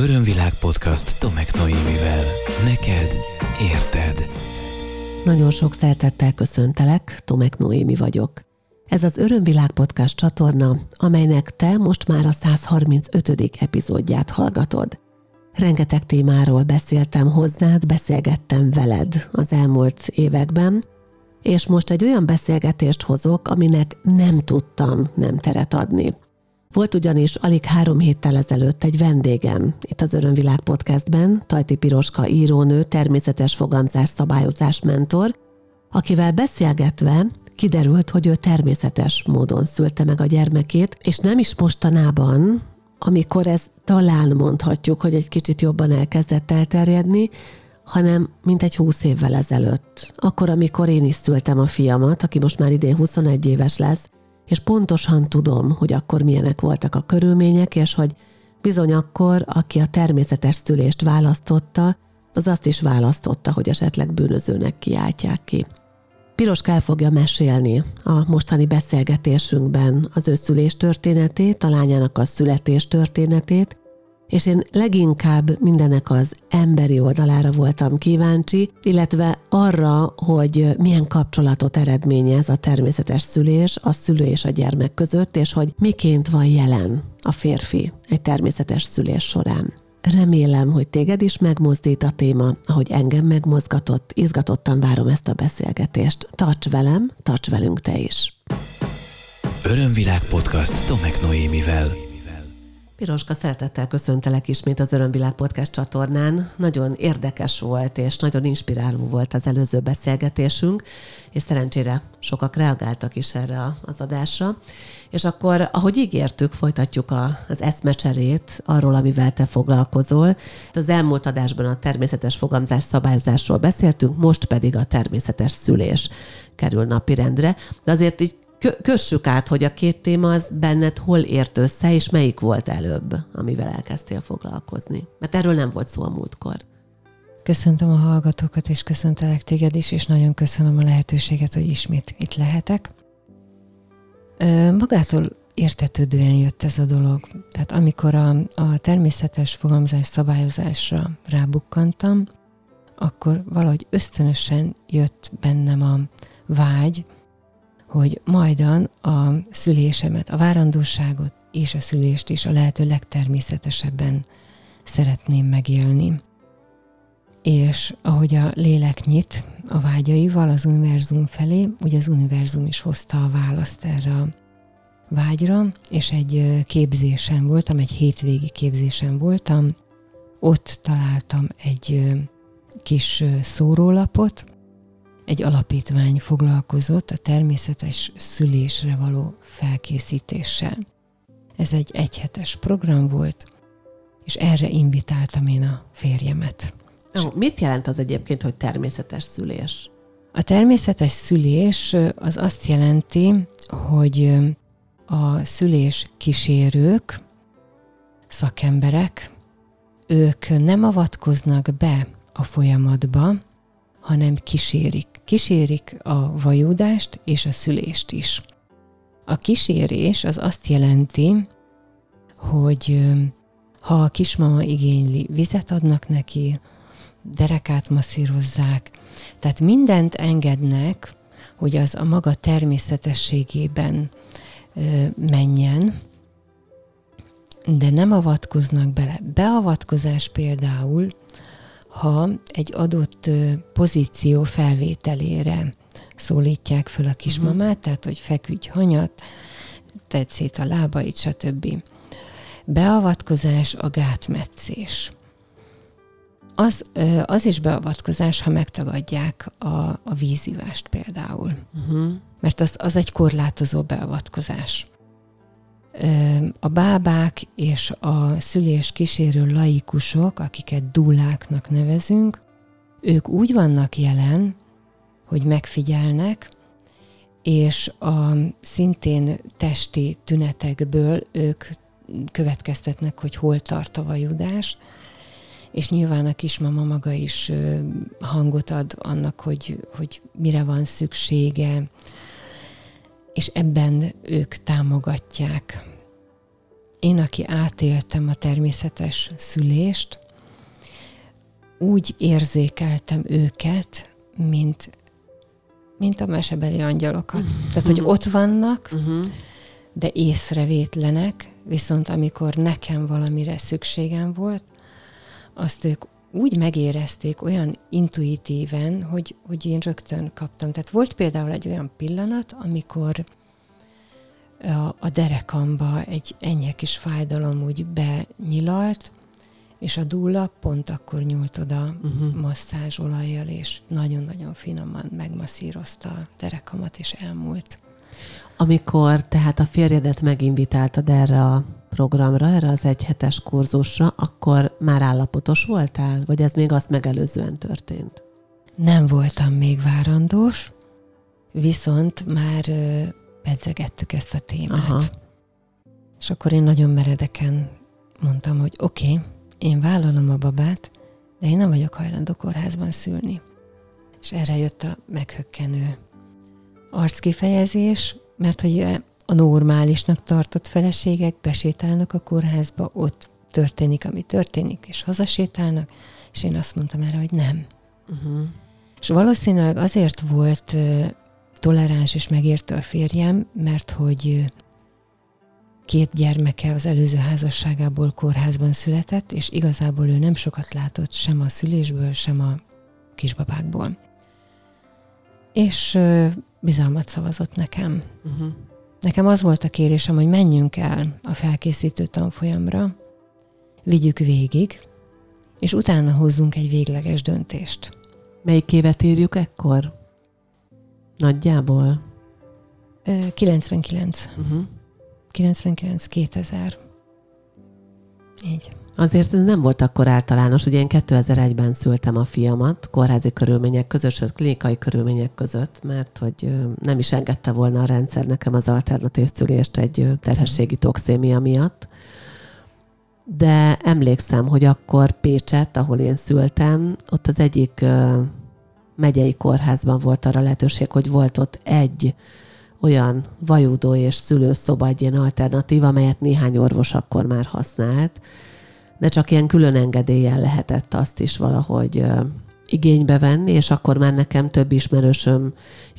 Örömvilág podcast Tomek Noémivel. Neked érted. Nagyon sok szeretettel köszöntelek, Tomek Noémi vagyok. Ez az Örömvilág podcast csatorna, amelynek te most már a 135. epizódját hallgatod. Rengeteg témáról beszéltem hozzád, beszélgettem veled az elmúlt években, és most egy olyan beszélgetést hozok, aminek nem tudtam nem teret adni. Volt ugyanis alig három héttel ezelőtt egy vendégem itt az Örömvilág podcastben, Tajti Piroska írónő, természetes fogamzás szabályozás mentor, akivel beszélgetve kiderült, hogy ő természetes módon szülte meg a gyermekét, és nem is mostanában, amikor ez talán mondhatjuk, hogy egy kicsit jobban elkezdett elterjedni, hanem mint egy húsz évvel ezelőtt. Akkor, amikor én is szültem a fiamat, aki most már idén 21 éves lesz, és pontosan tudom, hogy akkor milyenek voltak a körülmények, és hogy bizony akkor, aki a természetes szülést választotta, az azt is választotta, hogy esetleg bűnözőnek kiáltják ki. Piroska el fogja mesélni a mostani beszélgetésünkben az ő szülés történetét, a lányának a születés történetét, és én leginkább mindenek az emberi oldalára voltam kíváncsi, illetve arra, hogy milyen kapcsolatot eredményez a természetes szülés a szülő és a gyermek között, és hogy miként van jelen a férfi egy természetes szülés során. Remélem, hogy téged is megmozdít a téma, ahogy engem megmozgatott, izgatottan várom ezt a beszélgetést. Tarts velem, tarts velünk te is! Örömvilág podcast Tomek Noémivel. Piroska, szeretettel köszöntelek ismét az Örömvilág Podcast csatornán. Nagyon érdekes volt, és nagyon inspiráló volt az előző beszélgetésünk, és szerencsére sokak reagáltak is erre az adásra. És akkor, ahogy ígértük, folytatjuk a, az eszmecserét arról, amivel te foglalkozol. Az elmúlt adásban a természetes fogamzás szabályozásról beszéltünk, most pedig a természetes szülés kerül napirendre. De azért így kössük át, hogy a két téma az benned hol ért össze, és melyik volt előbb, amivel elkezdtél foglalkozni. Mert erről nem volt szó a múltkor. Köszöntöm a hallgatókat, és köszöntelek téged is, és nagyon köszönöm a lehetőséget, hogy ismét itt lehetek. Magától értetődően jött ez a dolog. Tehát amikor a, a természetes fogamzás szabályozásra rábukkantam, akkor valahogy ösztönösen jött bennem a vágy, hogy majdan a szülésemet, a várandóságot és a szülést is a lehető legtermészetesebben szeretném megélni. És ahogy a lélek nyit a vágyaival az univerzum felé, ugye az univerzum is hozta a választ erre a vágyra, és egy képzésen voltam, egy hétvégi képzésen voltam, ott találtam egy kis szórólapot, egy alapítvány foglalkozott a természetes szülésre való felkészítéssel. Ez egy egyhetes program volt, és erre invitáltam én a férjemet. Ó, mit jelent az egyébként, hogy természetes szülés? A természetes szülés az azt jelenti, hogy a szülés kísérők, szakemberek, ők nem avatkoznak be a folyamatba, hanem kísérik. Kísérik a vajódást és a szülést is. A kísérés az azt jelenti, hogy ha a kismama igényli, vizet adnak neki, derekát masszírozzák, tehát mindent engednek, hogy az a maga természetességében menjen, de nem avatkoznak bele. Beavatkozás például ha egy adott pozíció felvételére szólítják föl a kismamát, uh-huh. tehát hogy feküdj hanyat, tedd szét a lábait, stb. Beavatkozás a gátmetszés. Az, az is beavatkozás, ha megtagadják a, a vízívást például. Uh-huh. Mert az, az egy korlátozó beavatkozás a bábák és a szülés kísérő laikusok, akiket dúláknak nevezünk, ők úgy vannak jelen, hogy megfigyelnek, és a szintén testi tünetekből ők következtetnek, hogy hol tart a vajudás, és nyilván a kismama maga is hangot ad annak, hogy, hogy mire van szüksége, és ebben ők támogatják én, aki átéltem a természetes szülést, úgy érzékeltem őket, mint, mint a mesebeli angyalokat. Uh-huh. Tehát, hogy ott vannak, uh-huh. de észrevétlenek, viszont amikor nekem valamire szükségem volt, azt ők úgy megérezték olyan intuitíven, hogy, hogy én rögtön kaptam. Tehát volt például egy olyan pillanat, amikor a, a derekamba egy enyhe kis fájdalom úgy benyilalt, és a dulla pont akkor nyúlt oda uh-huh. masszázsolajjal, és nagyon-nagyon finoman megmasszírozta a derekamat, és elmúlt. Amikor tehát a férjedet meginvitáltad erre a programra, erre az egyhetes kurzusra, akkor már állapotos voltál? Vagy ez még azt megelőzően történt? Nem voltam még várandós, viszont már pedzegettük ezt a témát. Aha. És akkor én nagyon meredeken mondtam, hogy oké, okay, én vállalom a babát, de én nem vagyok hajlandó kórházban szülni. És erre jött a meghökkenő arckifejezés, mert hogy a normálisnak tartott feleségek besétálnak a kórházba, ott történik, ami történik, és hazasétálnak, és én azt mondtam erre, hogy nem. Uh-huh. És valószínűleg azért volt toleráns és megértő a férjem, mert hogy két gyermeke az előző házasságából kórházban született, és igazából ő nem sokat látott sem a szülésből, sem a kisbabákból. És bizalmat szavazott nekem. Uh-huh. Nekem az volt a kérésem, hogy menjünk el a felkészítő tanfolyamra, vigyük végig, és utána hozzunk egy végleges döntést. Melyik évet írjuk ekkor? Nagyjából? 99. Uh-huh. 99-2000. Így. Azért ez nem volt akkor általános. Ugye én 2001-ben szültem a fiamat, kórházi körülmények között, sőt klinikai körülmények között, mert hogy nem is engedte volna a rendszer nekem az alternatív szülést egy terhességi toxémia miatt. De emlékszem, hogy akkor Pécset, ahol én szültem, ott az egyik megyei kórházban volt arra lehetőség, hogy volt ott egy olyan vajúdó és szülőszoba, egy ilyen alternatív, amelyet néhány orvos akkor már használt, de csak ilyen külön engedéllyel lehetett azt is valahogy igénybe venni, és akkor már nekem több ismerősöm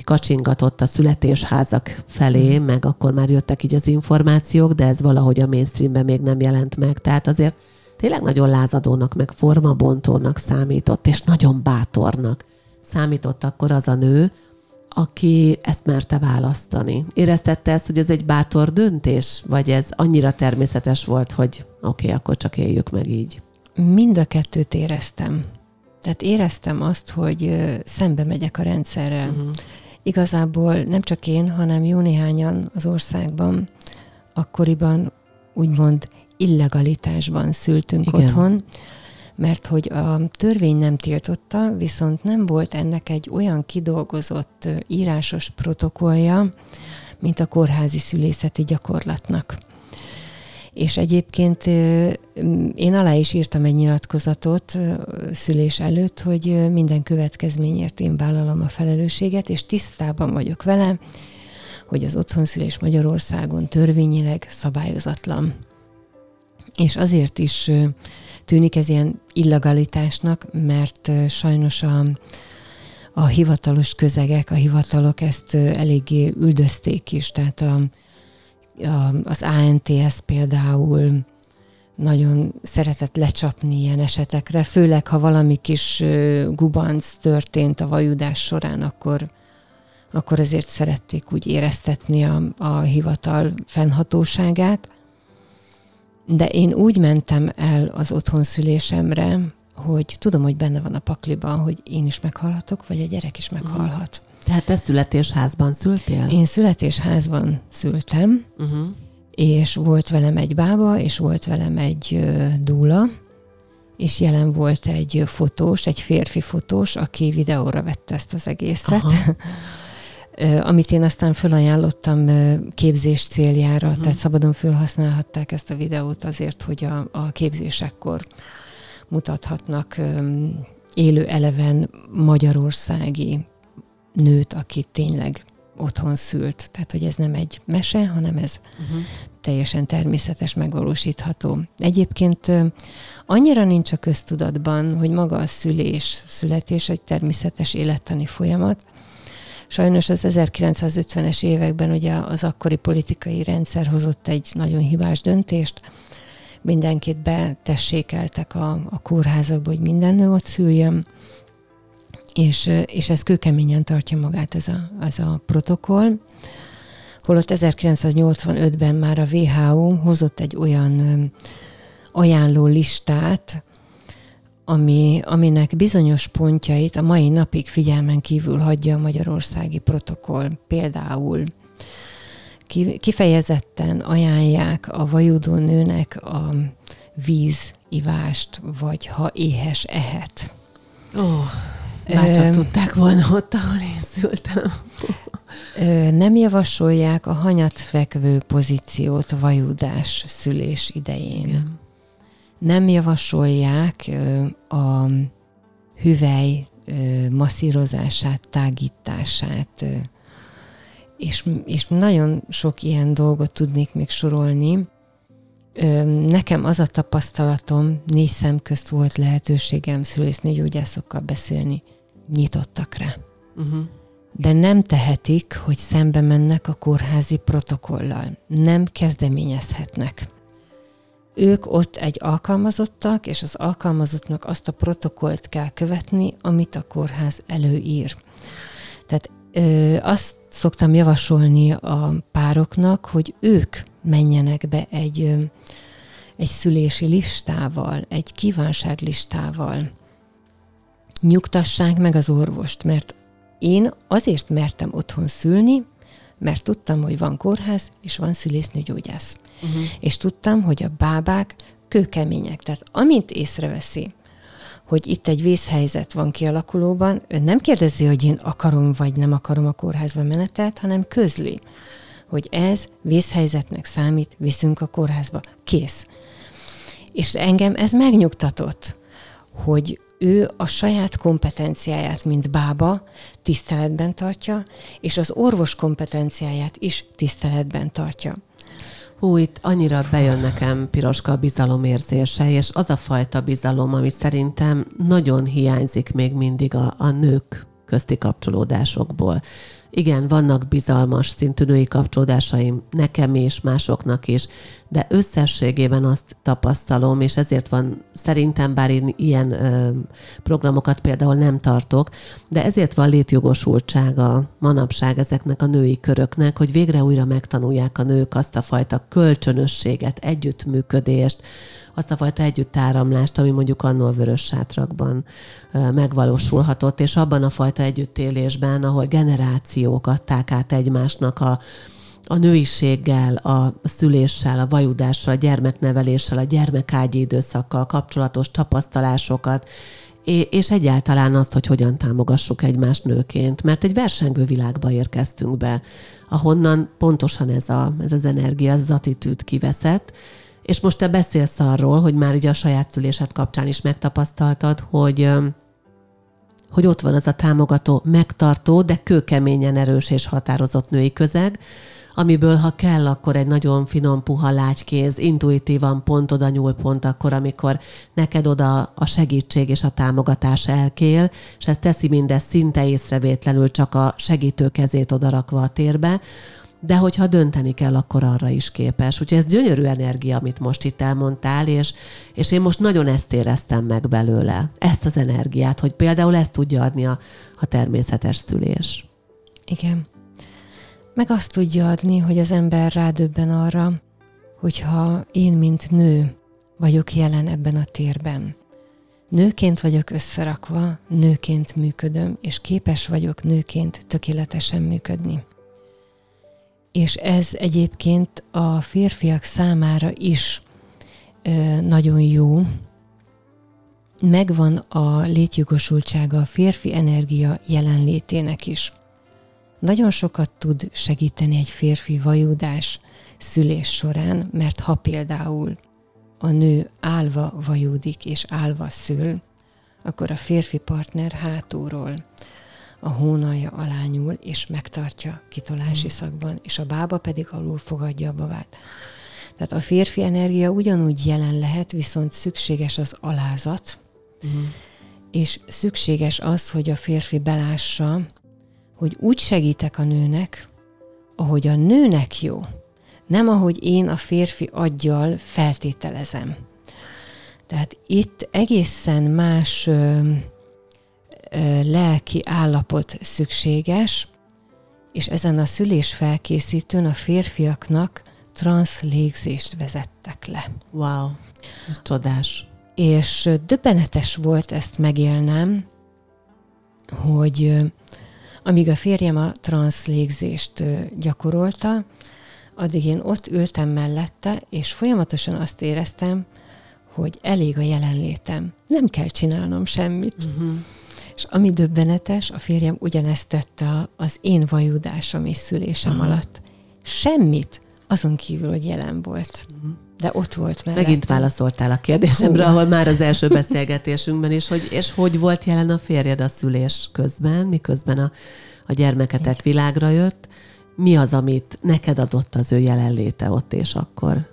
kacsingatott a születésházak felé, mm. meg akkor már jöttek így az információk, de ez valahogy a mainstreamben még nem jelent meg. Tehát azért tényleg nagyon lázadónak, meg formabontónak számított, és nagyon bátornak számított akkor az a nő, aki ezt merte választani. Éreztette ezt, hogy ez egy bátor döntés, vagy ez annyira természetes volt, hogy oké, okay, akkor csak éljük meg így? Mind a kettőt éreztem. Tehát éreztem azt, hogy szembe megyek a rendszerrel. Uh-huh. Igazából nem csak én, hanem jó néhányan az országban akkoriban úgymond illegalitásban szültünk Igen. otthon, mert hogy a törvény nem tiltotta, viszont nem volt ennek egy olyan kidolgozott írásos protokollja, mint a kórházi szülészeti gyakorlatnak. És egyébként én alá is írtam egy nyilatkozatot szülés előtt, hogy minden következményért én vállalom a felelősséget, és tisztában vagyok vele, hogy az otthonszülés Magyarországon törvényileg szabályozatlan. És azért is tűnik ez ilyen illegalitásnak, mert sajnos a, a hivatalos közegek, a hivatalok ezt eléggé üldözték is, tehát a, a, az ANTS például nagyon szeretett lecsapni ilyen esetekre, főleg ha valami kis gubanc történt a vajudás során, akkor, akkor azért szerették úgy éreztetni a, a hivatal fennhatóságát. De én úgy mentem el az otthonszülésemre, hogy tudom, hogy benne van a pakliban, hogy én is meghalhatok, vagy a gyerek is meghalhat. Tehát te születésházban szültél? Én születésházban szültem, uh-huh. és volt velem egy bába, és volt velem egy dúla, és jelen volt egy fotós, egy férfi fotós, aki videóra vette ezt az egészet. Aha. amit én aztán felajánlottam képzés céljára, uh-huh. tehát szabadon felhasználhatták ezt a videót azért, hogy a, a képzésekkor mutathatnak élő eleven magyarországi nőt, aki tényleg otthon szült. Tehát, hogy ez nem egy mese, hanem ez uh-huh. teljesen természetes, megvalósítható. Egyébként annyira nincs a köztudatban, hogy maga a szülés, születés egy természetes élettani folyamat. Sajnos az 1950-es években ugye az akkori politikai rendszer hozott egy nagyon hibás döntést, mindenkit betessékeltek a, a kórházakba, hogy minden nő ott szüljön, és, és ez kőkeményen tartja magát ez a, ez a protokoll. Holott 1985-ben már a WHO hozott egy olyan ajánló listát, ami, aminek bizonyos pontjait a mai napig figyelmen kívül hagyja a magyarországi protokoll. Például kifejezetten ajánlják a vajudó nőnek a vízivást, vagy ha éhes ehet. Ó, oh, bárcsak ö, tudták volna ott, ahol én szültem. Nem javasolják a hanyatvekvő pozíciót vajudás szülés idején. Igen. Nem javasolják a hüvely masszírozását, tágítását, és, és nagyon sok ilyen dolgot tudnék még sorolni. Nekem az a tapasztalatom, négy szem közt volt lehetőségem szülésznőgyógyászokkal beszélni, nyitottak rá. Uh-huh. De nem tehetik, hogy szembe mennek a kórházi protokollal. Nem kezdeményezhetnek. Ők ott egy alkalmazottak, és az alkalmazottnak azt a protokollt kell követni, amit a kórház előír. Tehát ö, azt szoktam javasolni a pároknak, hogy ők menjenek be egy, egy szülési listával, egy kívánságlistával. Nyugtassák meg az orvost, mert én azért mertem otthon szülni, mert tudtam, hogy van kórház, és van szülésznőgyógyász. Uh-huh. És tudtam, hogy a bábák kőkemények. Tehát amint észreveszi, hogy itt egy vészhelyzet van kialakulóban, ő nem kérdezi, hogy én akarom vagy nem akarom a kórházba menetelt, hanem közli, hogy ez vészhelyzetnek számít, viszünk a kórházba. Kész. És engem ez megnyugtatott, hogy ő a saját kompetenciáját, mint bába tiszteletben tartja, és az orvos kompetenciáját is tiszteletben tartja. Hú, itt annyira bejön nekem piroska a bizalomérzése, és az a fajta bizalom, ami szerintem nagyon hiányzik még mindig a, a nők közti kapcsolódásokból igen, vannak bizalmas szintű női kapcsolódásaim nekem és másoknak is, de összességében azt tapasztalom, és ezért van szerintem, bár én ilyen ö, programokat például nem tartok, de ezért van létjogosultsága manapság ezeknek a női köröknek, hogy végre újra megtanulják a nők azt a fajta kölcsönösséget, együttműködést, azt a fajta együttáramlást, ami mondjuk annól a vörös sátrakban megvalósulhatott, és abban a fajta együttélésben, ahol generációk adták át egymásnak a, a nőiséggel, a szüléssel, a vajudással, a gyermekneveléssel, a gyermekágyi időszakkal kapcsolatos tapasztalásokat, és egyáltalán azt, hogy hogyan támogassuk egymást nőként, mert egy versengő világba érkeztünk be, ahonnan pontosan ez, a, ez az energia, ez az attitűd kiveszett, és most te beszélsz arról, hogy már ugye a saját szülésed kapcsán is megtapasztaltad, hogy hogy ott van az a támogató, megtartó, de kőkeményen erős és határozott női közeg, amiből ha kell, akkor egy nagyon finom, puha lágykéz, intuitívan pont oda nyúl pont akkor, amikor neked oda a segítség és a támogatás elkél, és ez teszi mindezt szinte észrevétlenül csak a segítő kezét odarakva a térbe, de hogyha dönteni kell, akkor arra is képes. Úgyhogy ez gyönyörű energia, amit most itt elmondtál, és, és én most nagyon ezt éreztem meg belőle, ezt az energiát, hogy például ezt tudja adni a, a természetes szülés. Igen. Meg azt tudja adni, hogy az ember rádöbben arra, hogyha én, mint nő vagyok jelen ebben a térben. Nőként vagyok összerakva, nőként működöm, és képes vagyok nőként tökéletesen működni és ez egyébként a férfiak számára is nagyon jó. Megvan a létjogosultsága a férfi energia jelenlétének is. Nagyon sokat tud segíteni egy férfi vajúdás szülés során, mert ha például a nő állva vajúdik és állva szül, akkor a férfi partner hátulról a hónalja alá nyúl, és megtartja kitolási mm. szakban, és a bába pedig alul fogadja a babát. Tehát a férfi energia ugyanúgy jelen lehet, viszont szükséges az alázat, mm. és szükséges az, hogy a férfi belássa, hogy úgy segítek a nőnek, ahogy a nőnek jó, nem ahogy én a férfi aggyal feltételezem. Tehát itt egészen más ö, lelki állapot szükséges, és ezen a szülés felkészítőn a férfiaknak transzlégzést vezettek le. Wow, ez csodás. És döbbenetes volt ezt megélnem, hogy amíg a férjem a transzlégzést gyakorolta, addig én ott ültem mellette, és folyamatosan azt éreztem, hogy elég a jelenlétem. Nem kell csinálnom semmit. Uh-huh. És ami döbbenetes, a férjem ugyanezt tette az én vajudásom és szülésem uh-huh. alatt. Semmit, azon kívül, hogy jelen volt. Uh-huh. De ott volt mellette. Megint válaszoltál a kérdésemre, ahol már az első beszélgetésünkben is, hogy és hogy volt jelen a férjed a szülés közben, miközben a, a gyermeketek Így. világra jött, mi az, amit neked adott az ő jelenléte ott és akkor?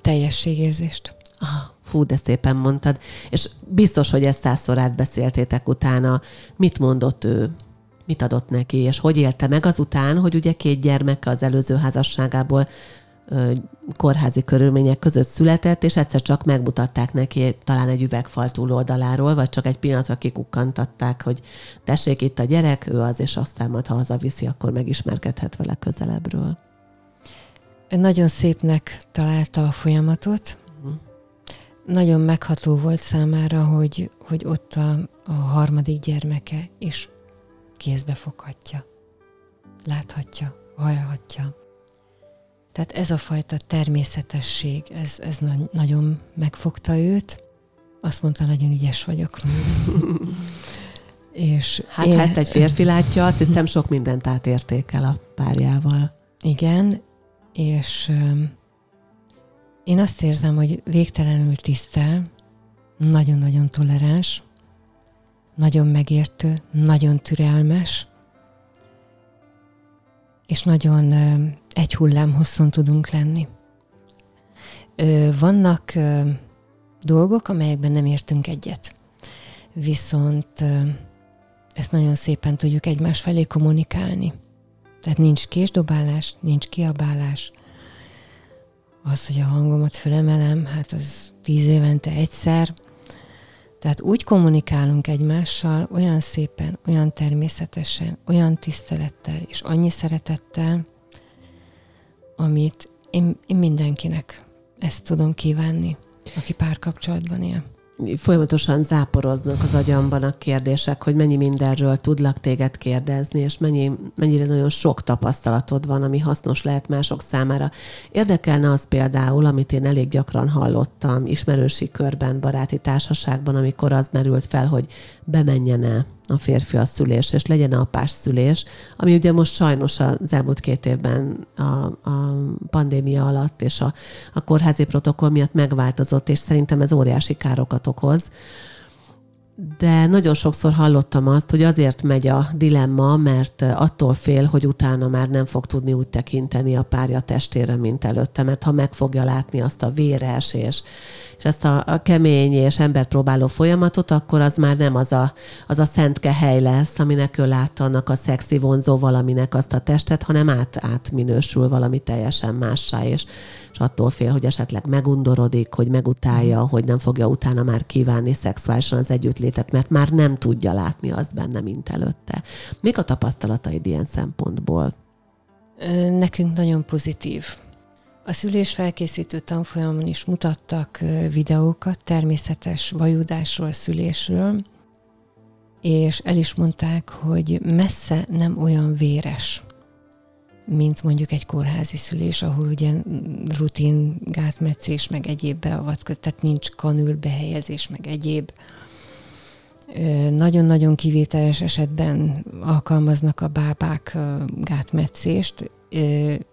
Teljességérzést. Ah, fú, de szépen mondtad. És biztos, hogy ezt százszor átbeszéltétek utána. Mit mondott ő? Mit adott neki? És hogy élte meg azután, hogy ugye két gyermeke az előző házasságából kórházi körülmények között született, és egyszer csak megmutatták neki talán egy üvegfal túloldaláról, vagy csak egy pillanatra kikukkantatták, hogy tessék itt a gyerek, ő az, és aztán majd ha hazaviszi, akkor megismerkedhet vele közelebbről. Nagyon szépnek találta a folyamatot. Nagyon megható volt számára, hogy, hogy ott a, a harmadik gyermeke, és kézbe foghatja, láthatja, hallhatja tehát ez a fajta természetesség, ez, ez na- nagyon megfogta őt. Azt mondta, nagyon ügyes vagyok. és hát én... ha ezt egy férfi látja, azt hiszem sok mindent átértékel a párjával. Igen, és én azt érzem, hogy végtelenül tisztel, nagyon-nagyon toleráns, nagyon megértő, nagyon türelmes, és nagyon egy hullám hosszon tudunk lenni. Vannak dolgok, amelyekben nem értünk egyet. Viszont ezt nagyon szépen tudjuk egymás felé kommunikálni. Tehát nincs késdobálás, nincs kiabálás. Az, hogy a hangomat fölemelem, hát az tíz évente egyszer. Tehát úgy kommunikálunk egymással olyan szépen, olyan természetesen, olyan tisztelettel és annyi szeretettel, amit én, én mindenkinek ezt tudom kívánni, aki párkapcsolatban él folyamatosan záporoznak az agyamban a kérdések, hogy mennyi mindenről tudlak téged kérdezni, és mennyi, mennyire nagyon sok tapasztalatod van, ami hasznos lehet mások számára. Érdekelne az például, amit én elég gyakran hallottam ismerősi körben, baráti társaságban, amikor az merült fel, hogy bemenjen-e a férfi a szülés, és legyen apás szülés, ami ugye most sajnos az elmúlt két évben a, a pandémia alatt és a, a kórházi protokoll miatt megváltozott, és szerintem ez óriási károkat okoz de nagyon sokszor hallottam azt, hogy azért megy a dilemma, mert attól fél, hogy utána már nem fog tudni úgy tekinteni a párja testére, mint előtte, mert ha meg fogja látni azt a véres és, és ezt a, a kemény és embert próbáló folyamatot, akkor az már nem az a, az a szentke hely lesz, aminek ő látta annak a szexi vonzó valaminek azt a testet, hanem át, átminősül valami teljesen mássá, és, és attól fél, hogy esetleg megundorodik, hogy megutálja, hogy nem fogja utána már kívánni szexuálisan az együttlétet, mert már nem tudja látni azt benne, mint előtte. Mik a tapasztalataid ilyen szempontból? Nekünk nagyon pozitív. A szülés felkészítő tanfolyamon is mutattak videókat természetes vajudásról, szülésről, és el is mondták, hogy messze nem olyan véres, mint mondjuk egy kórházi szülés, ahol ugye rutin gátmetszés, meg egyéb beavatkozás, tehát nincs kanül behelyezés, meg egyéb. Nagyon-nagyon kivételes esetben alkalmaznak a bábák gátmetszést,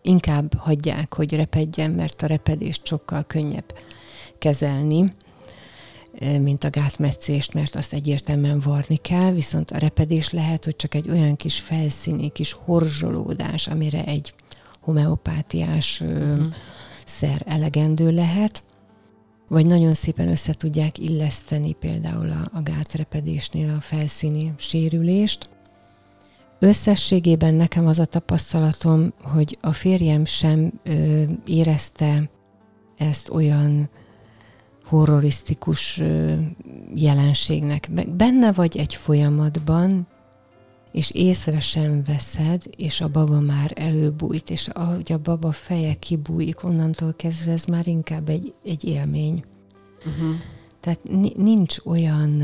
inkább hagyják, hogy repedjen, mert a repedést sokkal könnyebb kezelni. mint a gátmetszést, mert azt egyértelműen varni kell, viszont a repedés lehet, hogy csak egy olyan kis felszíni, kis horzsolódás, amire egy homeopátiás uh-huh. szer elegendő lehet, vagy nagyon szépen össze tudják illeszteni például a, a gátrepedésnél a felszíni sérülést. Összességében nekem az a tapasztalatom, hogy a férjem sem ö, érezte ezt olyan horrorisztikus ö, jelenségnek. Benne vagy egy folyamatban, és észre sem veszed, és a baba már előbújt, és ahogy a baba feje kibújik, onnantól kezdve ez már inkább egy, egy élmény. Uh-huh. Tehát nincs olyan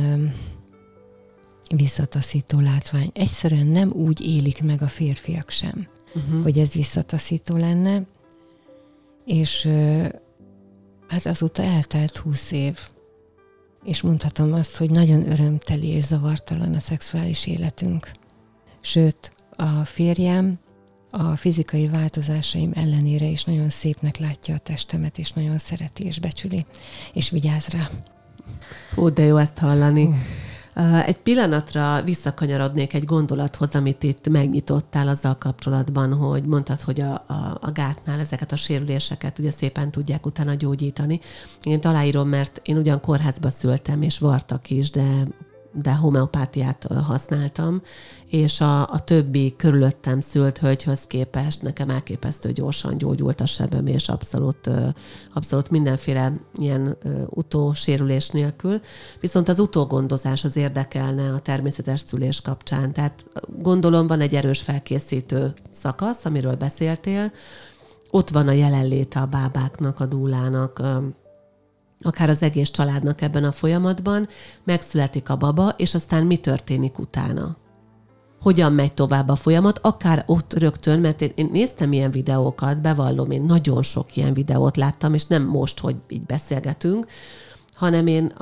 visszataszító látvány. Egyszerűen nem úgy élik meg a férfiak sem, uh-huh. hogy ez visszataszító lenne, és hát azóta eltelt húsz év, és mondhatom azt, hogy nagyon örömteli és zavartalan a szexuális életünk. Sőt, a férjem a fizikai változásaim ellenére is nagyon szépnek látja a testemet, és nagyon szereti és becsüli, és vigyáz rá. Ó, de jó ezt hallani. Egy pillanatra visszakanyarodnék egy gondolathoz, amit itt megnyitottál azzal kapcsolatban, hogy mondtad, hogy a, a, a gátnál ezeket a sérüléseket ugye szépen tudják utána gyógyítani. Én aláírom, mert én ugyan kórházba szültem, és vartak is, de de homeopátiát használtam, és a, a többi körülöttem szült hölgyhöz képest nekem elképesztő gyorsan gyógyult a sebem, és abszolút, abszolút mindenféle ilyen utósérülés nélkül. Viszont az utógondozás az érdekelne a természetes szülés kapcsán. Tehát gondolom van egy erős felkészítő szakasz, amiről beszéltél, ott van a jelenléte a bábáknak, a dúlának, akár az egész családnak ebben a folyamatban, megszületik a baba, és aztán mi történik utána? Hogyan megy tovább a folyamat, akár ott rögtön, mert én, én néztem ilyen videókat, bevallom, én nagyon sok ilyen videót láttam, és nem most, hogy így beszélgetünk, hanem én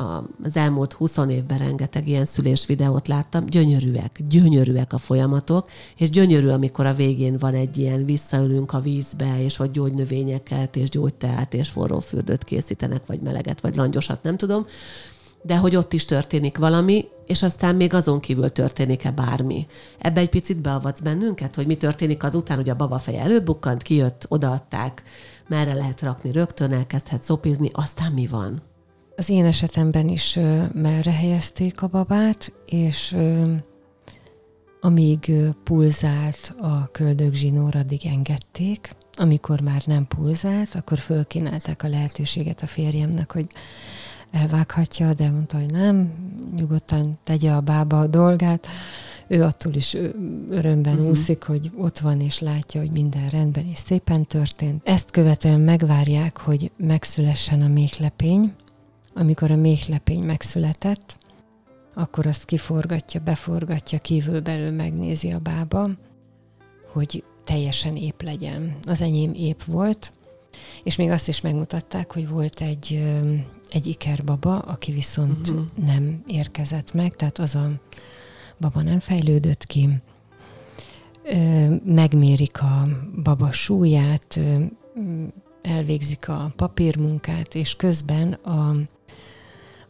az elmúlt 20 évben rengeteg ilyen szülés videót láttam, gyönyörűek, gyönyörűek a folyamatok, és gyönyörű, amikor a végén van egy ilyen visszaülünk a vízbe, és hogy gyógynövényeket, és gyógyteát, és forró fürdőt készítenek, vagy meleget, vagy langyosat, nem tudom, de hogy ott is történik valami, és aztán még azon kívül történik-e bármi. Ebbe egy picit beavatsz bennünket, hogy mi történik azután, hogy a baba feje előbukkant, kijött, odaadták, merre lehet rakni rögtön, elkezdhet szopizni, aztán mi van? Az én esetemben is merre helyezték a babát, és amíg pulzált a köldögzsinór, addig engedték. Amikor már nem pulzált, akkor fölkínálták a lehetőséget a férjemnek, hogy elvághatja, de mondta, hogy nem, nyugodtan tegye a bába a dolgát. Ő attól is örömben uh-huh. úszik, hogy ott van és látja, hogy minden rendben és szépen történt. Ezt követően megvárják, hogy megszülessen a méhlepény, amikor a méhlepény megszületett, akkor azt kiforgatja, beforgatja, kívülbelül megnézi a bába, hogy teljesen ép legyen. Az enyém ép volt, és még azt is megmutatták, hogy volt egy, egy ikerbaba, aki viszont uh-huh. nem érkezett meg, tehát az a baba nem fejlődött ki. Megmérik a baba súlyát, elvégzik a papírmunkát, és közben a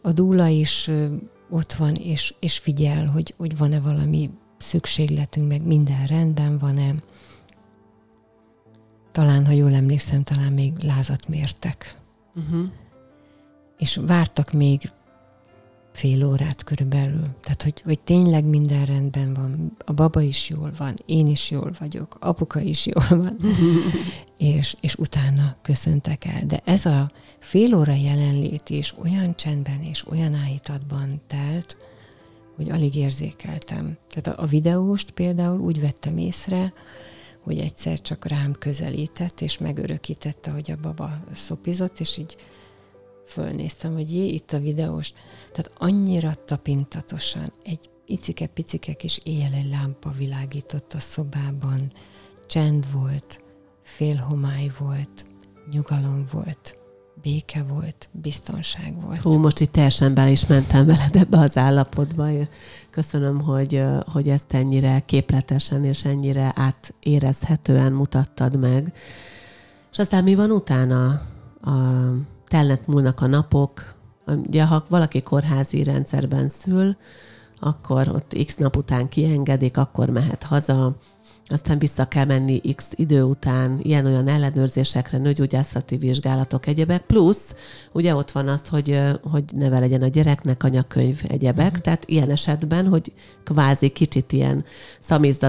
a dúla is ott van, és, és figyel, hogy, hogy van-e valami szükségletünk, meg minden rendben van-e. Talán, ha jól emlékszem, talán még lázat mértek. Uh-huh. És vártak még fél órát körülbelül. Tehát, hogy, hogy tényleg minden rendben van. A baba is jól van, én is jól vagyok, apuka is jól van. és, és utána köszöntek el. De ez a fél óra jelenlét is olyan csendben és olyan áhítatban telt, hogy alig érzékeltem. Tehát a, a videóst például úgy vettem észre, hogy egyszer csak rám közelített, és megörökítette, hogy a baba szopizott, és így fölnéztem, hogy jé, itt a videós. Tehát annyira tapintatosan, egy icike-picike kis éjjeli lámpa világított a szobában, csend volt, félhomály volt, nyugalom volt, béke volt, biztonság volt. Hú, most itt teljesen bele is mentem veled ebbe az állapotba. Köszönöm, hogy, hogy ezt ennyire képletesen és ennyire átérezhetően mutattad meg. És aztán mi van utána? A, telnek múlnak a napok, Ugye, ha valaki kórházi rendszerben szül, akkor ott x nap után kiengedik, akkor mehet haza, aztán vissza kell menni x idő után ilyen-olyan ellenőrzésekre, nőgyógyászati vizsgálatok, egyebek, plusz ugye ott van az, hogy, hogy neve legyen a gyereknek anyakönyv, egyebek, uh-huh. tehát ilyen esetben, hogy kvázi kicsit ilyen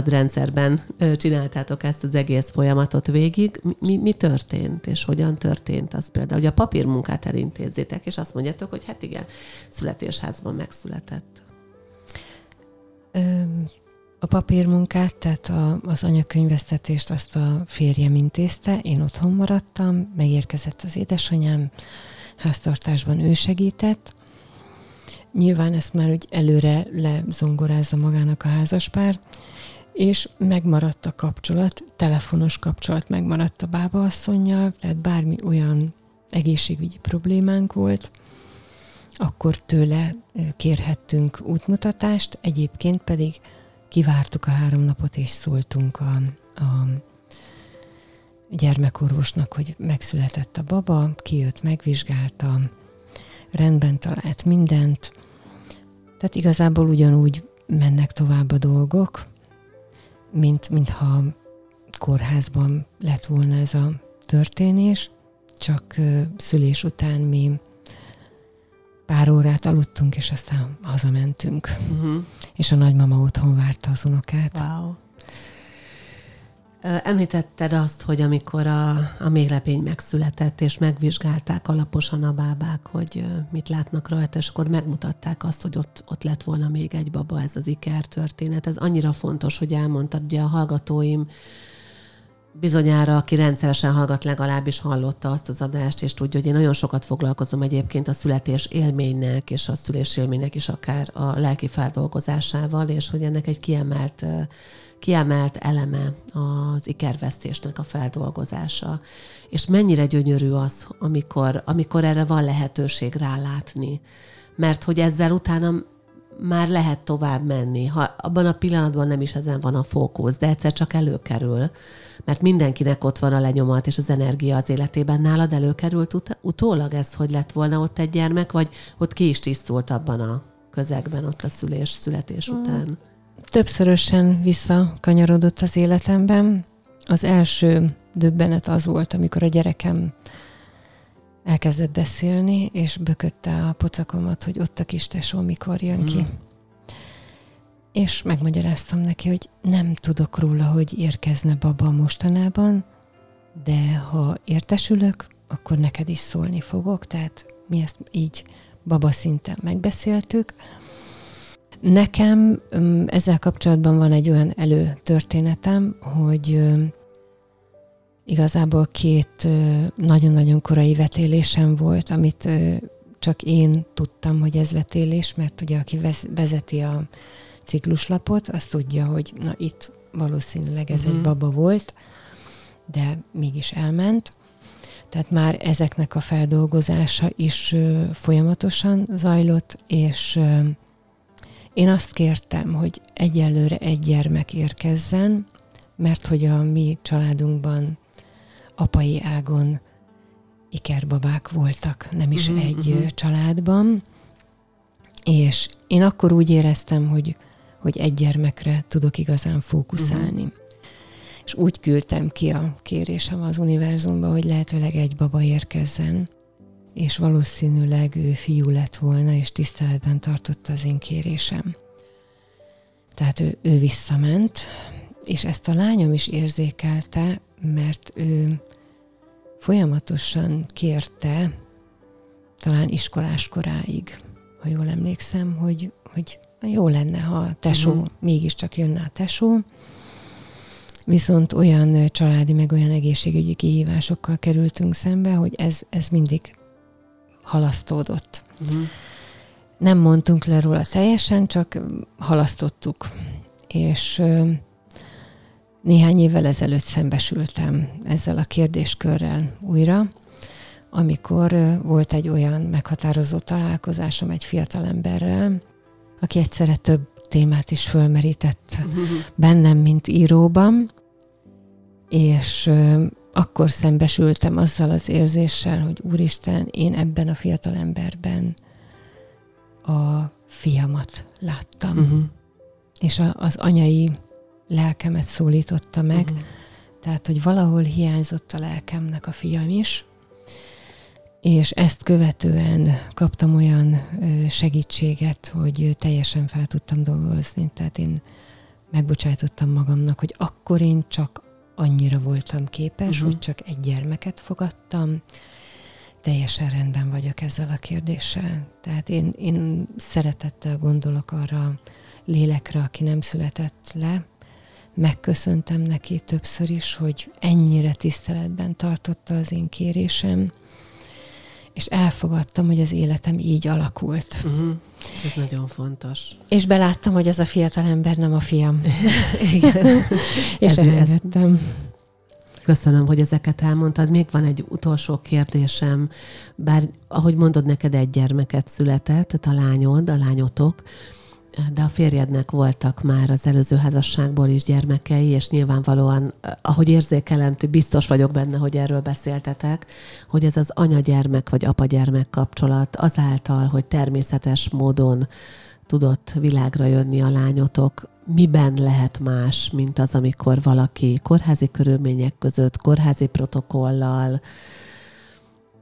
rendszerben csináltátok ezt az egész folyamatot végig, mi, mi történt, és hogyan történt az például, hogy a papírmunkát elintézzétek, és azt mondjátok, hogy hát igen, születésházban megszületett. A papírmunkát, tehát a, az anyakönyvesztetést azt a férjem intézte, én otthon maradtam, megérkezett az édesanyám, háztartásban ő segített. Nyilván ezt már úgy előre lezongorázza magának a házaspár, és megmaradt a kapcsolat, telefonos kapcsolat megmaradt a bábaasszonynal, tehát bármi olyan egészségügyi problémánk volt, akkor tőle kérhettünk útmutatást, egyébként pedig kivártuk a három napot, és szóltunk a, a gyermekorvosnak, hogy megszületett a baba, kijött, megvizsgálta, rendben talált mindent. Tehát igazából ugyanúgy mennek tovább a dolgok, mint, mintha kórházban lett volna ez a történés, csak szülés után mi pár órát aludtunk, és aztán hazamentünk. Uh-huh. És a nagymama otthon várta az unokát. Wow. Említetted azt, hogy amikor a, a méglepény megszületett, és megvizsgálták alaposan a bábák, hogy mit látnak rajta, és akkor megmutatták azt, hogy ott, ott lett volna még egy baba, ez az iker történet. Ez annyira fontos, hogy elmondtad, ugye a hallgatóim bizonyára, aki rendszeresen hallgat, legalábbis hallotta azt az adást, és tudja, hogy én nagyon sokat foglalkozom egyébként a születés élménynek, és a szülés élménynek is akár a lelki feldolgozásával, és hogy ennek egy kiemelt, kiemelt eleme az ikervesztésnek a feldolgozása. És mennyire gyönyörű az, amikor, amikor erre van lehetőség rálátni. Mert hogy ezzel utána már lehet tovább menni. Ha abban a pillanatban nem is ezen van a fókusz, de egyszer csak előkerül mert mindenkinek ott van a lenyomat és az energia az életében. Nálad előkerült ut- utólag ez, hogy lett volna ott egy gyermek, vagy ott ki is tisztult abban a közegben, ott a szülés, születés mm. után? Többszörösen visszakanyarodott az életemben. Az első döbbenet az volt, amikor a gyerekem elkezdett beszélni, és bökötte a pocakomat, hogy ott a kis tesó mikor jön ki. Mm és megmagyaráztam neki, hogy nem tudok róla, hogy érkezne baba mostanában, de ha értesülök, akkor neked is szólni fogok, tehát mi ezt így baba szinten megbeszéltük. Nekem ezzel kapcsolatban van egy olyan előtörténetem, hogy igazából két nagyon-nagyon korai vetélésem volt, amit csak én tudtam, hogy ez vetélés, mert ugye aki vezeti a cikluslapot, az tudja, hogy na itt valószínűleg ez uh-huh. egy mhm. baba volt, de mégis elment. Tehát már ezeknek a feldolgozása is folyamatosan zajlott, és én azt kértem, hogy egyelőre egy gyermek érkezzen, mert hogy a mi családunkban apai ágon ikerbabák voltak, nem is uh-huh, egy uh-huh. családban, és én akkor úgy éreztem, hogy hogy egy gyermekre tudok igazán fókuszálni. Uh-huh. És úgy küldtem ki a kérésem az univerzumba, hogy lehetőleg egy baba érkezzen, és valószínűleg ő fiú lett volna, és tiszteletben tartotta az én kérésem. Tehát ő, ő visszament, és ezt a lányom is érzékelte, mert ő folyamatosan kérte, talán iskolás koráig, ha jól emlékszem, hogy, hogy jó lenne, ha a tesó, uh-huh. mégiscsak jönne a tesó, viszont olyan családi, meg olyan egészségügyi kihívásokkal kerültünk szembe, hogy ez, ez mindig halasztódott. Uh-huh. Nem mondtunk le róla teljesen, csak halasztottuk. És néhány évvel ezelőtt szembesültem ezzel a kérdéskörrel újra, amikor volt egy olyan meghatározó találkozásom egy fiatalemberrel, aki egyszerre több témát is fölmerített bennem, mint íróban, és akkor szembesültem azzal az érzéssel, hogy Úristen, én ebben a fiatal emberben a fiamat láttam. Uh-huh. És a, az anyai lelkemet szólította meg, uh-huh. tehát, hogy valahol hiányzott a lelkemnek a fiam is, és ezt követően kaptam olyan segítséget, hogy teljesen fel tudtam dolgozni. Tehát én megbocsájtottam magamnak, hogy akkor én csak annyira voltam képes, uh-huh. hogy csak egy gyermeket fogadtam, teljesen rendben vagyok ezzel a kérdéssel. Tehát én, én szeretettel gondolok arra lélekre, aki nem született le. Megköszöntem neki többször is, hogy ennyire tiszteletben tartotta az én kérésem, és elfogadtam, hogy az életem így alakult. Uh-huh. Ez nagyon fontos. És beláttam, hogy ez a fiatal ember nem a fiam. Igen. és ez, elengedtem. Ez, Köszönöm, hogy ezeket elmondtad. Még van egy utolsó kérdésem, bár ahogy mondod, neked egy gyermeket született, tehát a lányod, a lányotok, de a férjednek voltak már az előző házasságból is gyermekei, és nyilvánvalóan, ahogy érzékelem, biztos vagyok benne, hogy erről beszéltetek, hogy ez az anya-gyermek vagy apa-gyermek kapcsolat azáltal, hogy természetes módon tudott világra jönni a lányotok, miben lehet más, mint az, amikor valaki kórházi körülmények között, kórházi protokollal,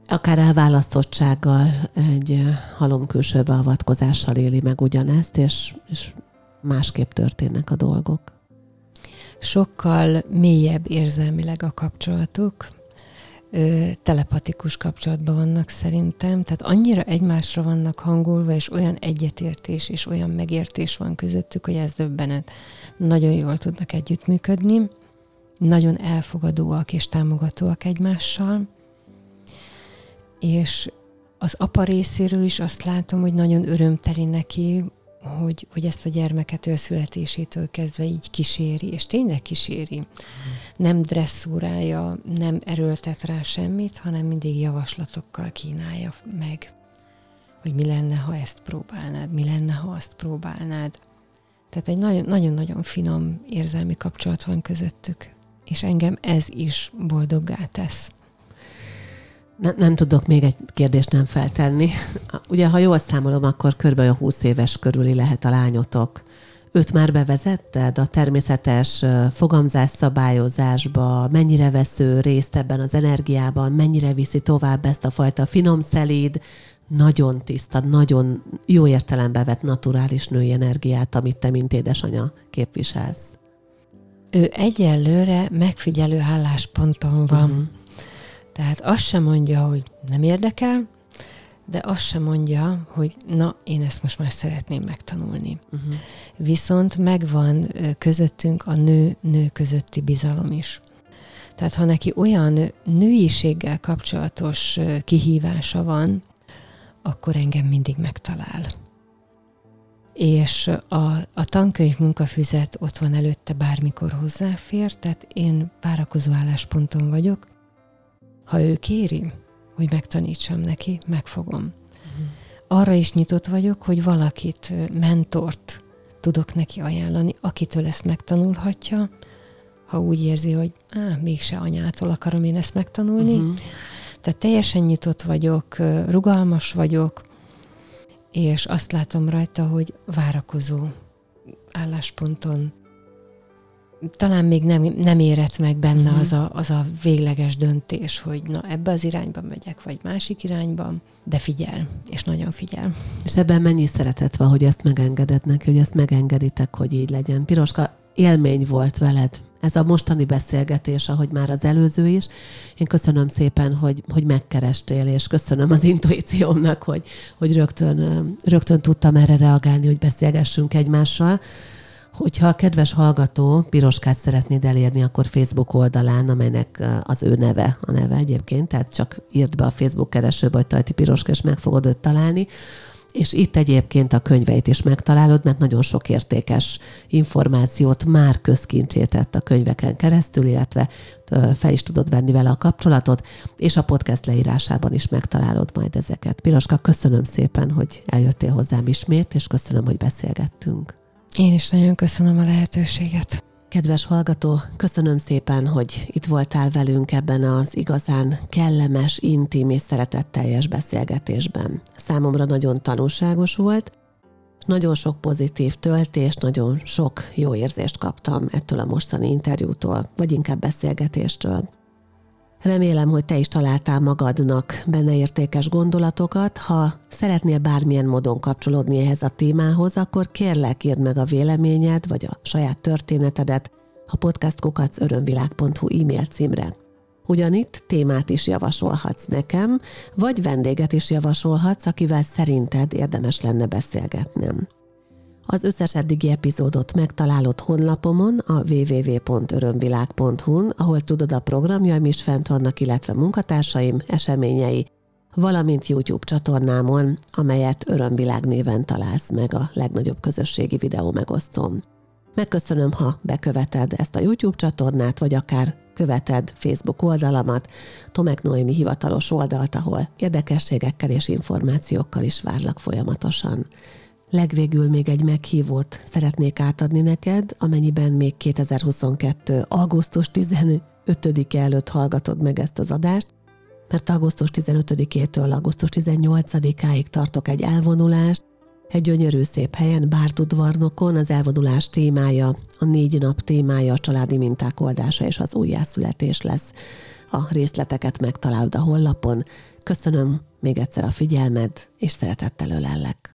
akár elválasztottsággal, egy halomkülső beavatkozással éli meg ugyanezt, és, és másképp történnek a dolgok. Sokkal mélyebb érzelmileg a kapcsolatuk, telepatikus kapcsolatban vannak szerintem, tehát annyira egymásra vannak hangolva, és olyan egyetértés és olyan megértés van közöttük, hogy ez döbbenet. Nagyon jól tudnak együttműködni, nagyon elfogadóak és támogatóak egymással, és az apa részéről is azt látom, hogy nagyon örömteli neki, hogy, hogy ezt a gyermeket ő születésétől kezdve így kíséri, és tényleg kíséri. Nem dresszúrája, nem erőltet rá semmit, hanem mindig javaslatokkal kínálja meg, hogy mi lenne, ha ezt próbálnád, mi lenne, ha azt próbálnád. Tehát egy nagyon-nagyon finom érzelmi kapcsolat van közöttük, és engem ez is boldoggá tesz. Ne, nem tudok még egy kérdést nem feltenni. Ugye, ha jól számolom, akkor kb. a 20 éves körüli lehet a lányotok. Őt már bevezetted a természetes fogamzás szabályozásba? Mennyire vesző részt ebben az energiában? Mennyire viszi tovább ezt a fajta finom szelíd, nagyon tiszta, nagyon jó értelembe vett naturális női energiát, amit te, mint édesanya képviselsz? Ő egyelőre megfigyelő állásponton van. Uh-huh tehát azt sem mondja, hogy nem érdekel, de azt sem mondja, hogy na, én ezt most már szeretném megtanulni. Uh-huh. Viszont megvan közöttünk a nő-nő közötti bizalom is. Tehát ha neki olyan nőiséggel kapcsolatos kihívása van, akkor engem mindig megtalál. És a, a tankönyv munkafüzet ott van előtte, bármikor hozzáfér, tehát én várakozó állásponton vagyok, ha ő kéri, hogy megtanítsam neki, megfogom. Uh-huh. Arra is nyitott vagyok, hogy valakit, mentort tudok neki ajánlani, akitől ezt megtanulhatja, ha úgy érzi, hogy á, mégse anyától akarom én ezt megtanulni. Uh-huh. Tehát teljesen nyitott vagyok, rugalmas vagyok, és azt látom rajta, hogy várakozó állásponton talán még nem, nem érett meg benne uh-huh. az, a, az a végleges döntés, hogy na ebbe az irányba megyek, vagy másik irányba, de figyel, és nagyon figyel. És ebben mennyi szeretet van, hogy ezt megengeded neki, hogy ezt megengeditek, hogy így legyen. Piroska, élmény volt veled ez a mostani beszélgetés, ahogy már az előző is. Én köszönöm szépen, hogy, hogy megkerestél, és köszönöm az intuíciómnak, hogy, hogy rögtön, rögtön tudtam erre reagálni, hogy beszélgessünk egymással. Hogyha a kedves hallgató Piroskát szeretnéd elérni, akkor Facebook oldalán, amelynek az ő neve, a neve egyébként, tehát csak írd be a Facebook keresőbe, hogy Tajti Piroska, és meg fogod őt találni. És itt egyébként a könyveit is megtalálod, mert nagyon sok értékes információt már közkincsétett a könyveken keresztül, illetve fel is tudod venni vele a kapcsolatot, és a podcast leírásában is megtalálod majd ezeket. Piroska, köszönöm szépen, hogy eljöttél hozzám ismét, és köszönöm, hogy beszélgettünk. Én is nagyon köszönöm a lehetőséget. Kedves hallgató, köszönöm szépen, hogy itt voltál velünk ebben az igazán kellemes, intim és szeretetteljes beszélgetésben. Számomra nagyon tanulságos volt, nagyon sok pozitív töltést, nagyon sok jó érzést kaptam ettől a mostani interjútól, vagy inkább beszélgetéstől. Remélem, hogy te is találtál magadnak benne értékes gondolatokat. Ha szeretnél bármilyen módon kapcsolódni ehhez a témához, akkor kérlek írd meg a véleményed, vagy a saját történetedet a podcastkukacörömvilág.hu e-mail címre. Ugyanitt témát is javasolhatsz nekem, vagy vendéget is javasolhatsz, akivel szerinted érdemes lenne beszélgetnem. Az összes eddigi epizódot megtalálod honlapomon a www.örömvilág.hu-n, ahol tudod a programjaim is fent vannak, illetve munkatársaim, eseményei, valamint YouTube csatornámon, amelyet Örömvilág néven találsz meg a legnagyobb közösségi videó megosztóm. Megköszönöm, ha beköveted ezt a YouTube csatornát, vagy akár követed Facebook oldalamat, Tomek Noémi hivatalos oldalt, ahol érdekességekkel és információkkal is várlak folyamatosan. Legvégül még egy meghívót szeretnék átadni neked, amennyiben még 2022. augusztus 15-e előtt hallgatod meg ezt az adást, mert augusztus 15-től augusztus 18-áig tartok egy elvonulást, egy gyönyörű szép helyen, Bárdudvarnokon az elvonulás témája, a négy nap témája a családi minták oldása és az újjászületés lesz. A részleteket megtalálod a honlapon. Köszönöm még egyszer a figyelmed, és szeretettel ölellek.